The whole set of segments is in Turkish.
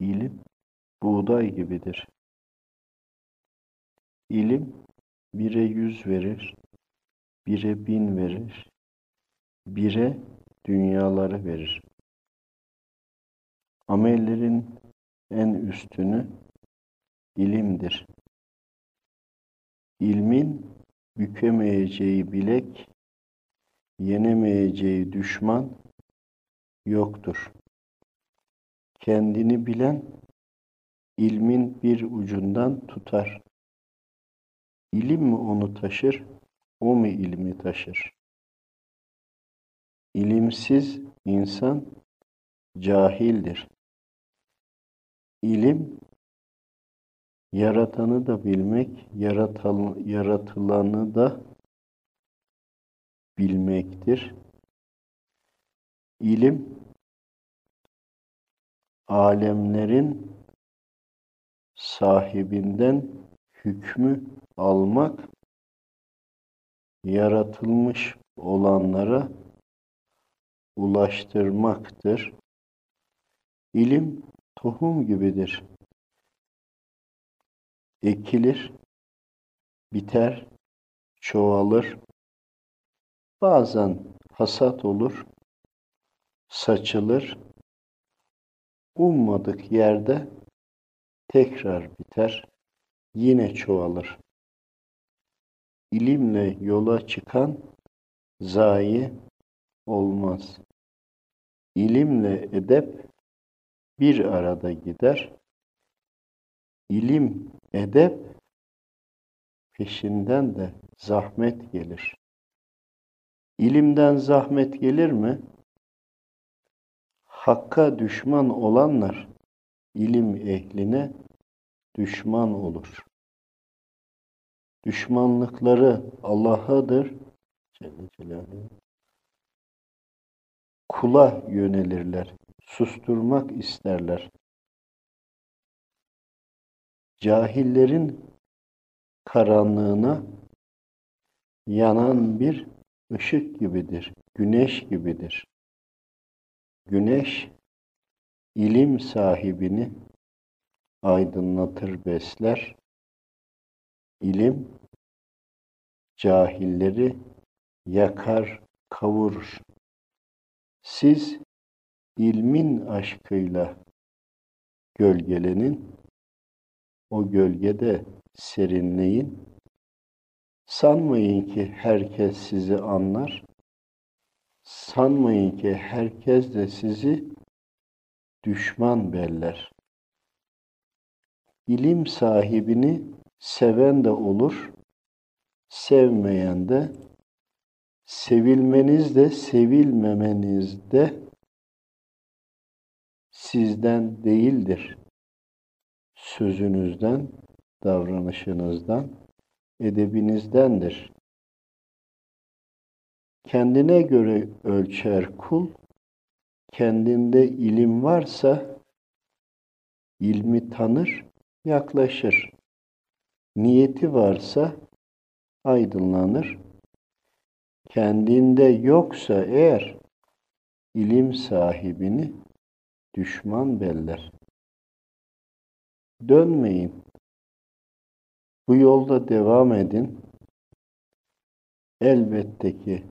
İlim buğday gibidir. İlim bire yüz verir, bire bin verir, bire dünyaları verir. Amellerin en üstünü ilimdir. İlmin bükemeyeceği bilek, yenemeyeceği düşman yoktur. Kendini bilen ilmin bir ucundan tutar. İlim mi onu taşır, o mu ilmi taşır? İlimsiz insan cahildir. İlim, yaratanı da bilmek, yaratan, yaratılanı da bilmektir. İlim, alemlerin sahibinden hükmü almak, yaratılmış olanlara ulaştırmaktır. İlim tohum gibidir. Ekilir, biter, çoğalır. Bazen hasat olur, saçılır. Ummadık yerde tekrar biter, yine çoğalır. İlimle yola çıkan zayi olmaz. İlimle edep bir arada gider. İlim, edep peşinden de zahmet gelir. İlimden zahmet gelir mi? Hakka düşman olanlar ilim ehline düşman olur. Düşmanlıkları Allah'adır. Kula yönelirler. Susturmak isterler. Cahillerin karanlığına yanan bir ışık gibidir. Güneş gibidir. Güneş ilim sahibini aydınlatır, besler. İlim cahilleri yakar, kavurur. Siz ilmin aşkıyla gölgelenin, o gölgede serinleyin. Sanmayın ki herkes sizi anlar. Sanmayın ki herkes de sizi düşman beller. İlim sahibini seven de olur, sevmeyen de, sevilmeniz de sevilmemeniz de sizden değildir. Sözünüzden, davranışınızdan, edebinizdendir. Kendine göre ölçer kul, kendinde ilim varsa ilmi tanır, yaklaşır. Niyeti varsa aydınlanır. Kendinde yoksa eğer ilim sahibini düşman beller. Dönmeyin. Bu yolda devam edin. Elbette ki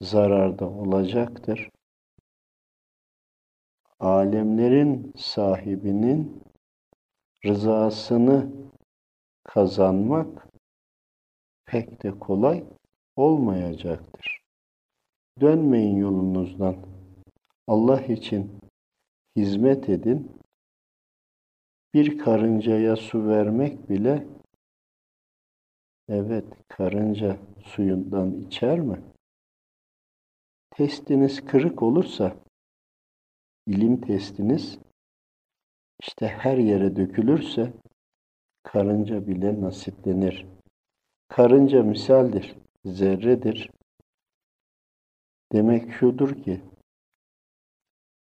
zararda olacaktır. Alemlerin sahibinin rızasını kazanmak pek de kolay olmayacaktır. Dönmeyin yolunuzdan. Allah için hizmet edin. Bir karıncaya su vermek bile evet karınca suyundan içer mi? Testiniz kırık olursa ilim testiniz işte her yere dökülürse karınca bile nasiplenir. Karınca misaldir, zerredir. Demek şudur ki,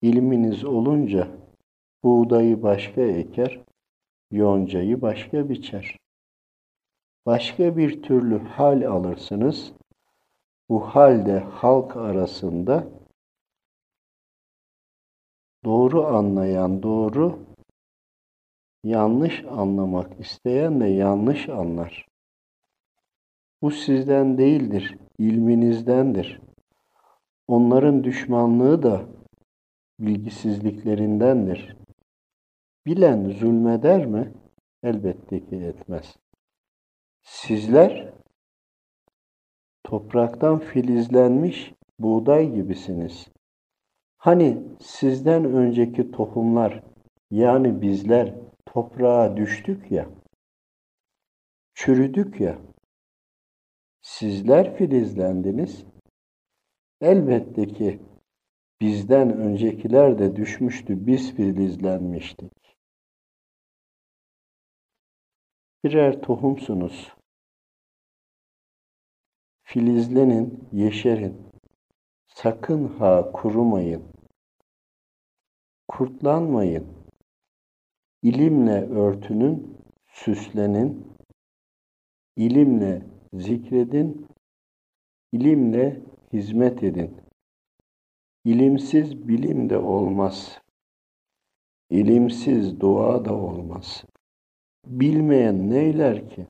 ilminiz olunca buğdayı başka eker, yoncayı başka biçer. Başka bir türlü hal alırsınız. Bu halde halk arasında Doğru anlayan doğru, yanlış anlamak isteyen de yanlış anlar. Bu sizden değildir, ilminizdendir. Onların düşmanlığı da bilgisizliklerindendir. Bilen zulmeder mi? Elbette ki etmez. Sizler topraktan filizlenmiş buğday gibisiniz. Hani sizden önceki tohumlar yani bizler toprağa düştük ya, çürüdük ya, sizler filizlendiniz. Elbette ki bizden öncekiler de düşmüştü, biz filizlenmiştik. Birer tohumsunuz. Filizlenin, yeşerin. Sakın ha kurumayın. Kurtlanmayın. İlimle örtünün, süslenin. İlimle zikredin. İlimle hizmet edin. İlimsiz bilim de olmaz. İlimsiz dua da olmaz. Bilmeyen neyler ki?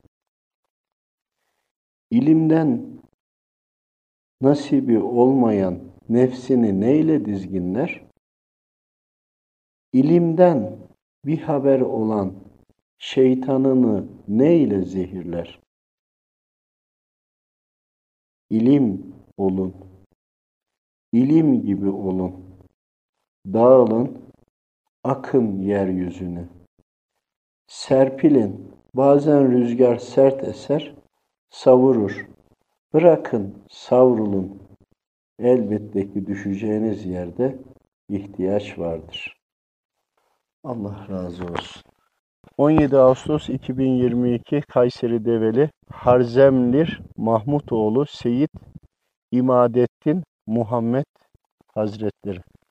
İlimden nasibi olmayan nefsini neyle dizginler? İlimden bir haber olan şeytanını neyle zehirler? İlim olun. İlim gibi olun. Dağılın, akın yeryüzüne. Serpilin, bazen rüzgar sert eser, savurur. Bırakın, savrulun. Elbette ki düşeceğiniz yerde ihtiyaç vardır. Allah razı olsun. 17 Ağustos 2022 Kayseri Develi Harzemlir Mahmutoğlu Seyit İmadettin Muhammed Hazretleri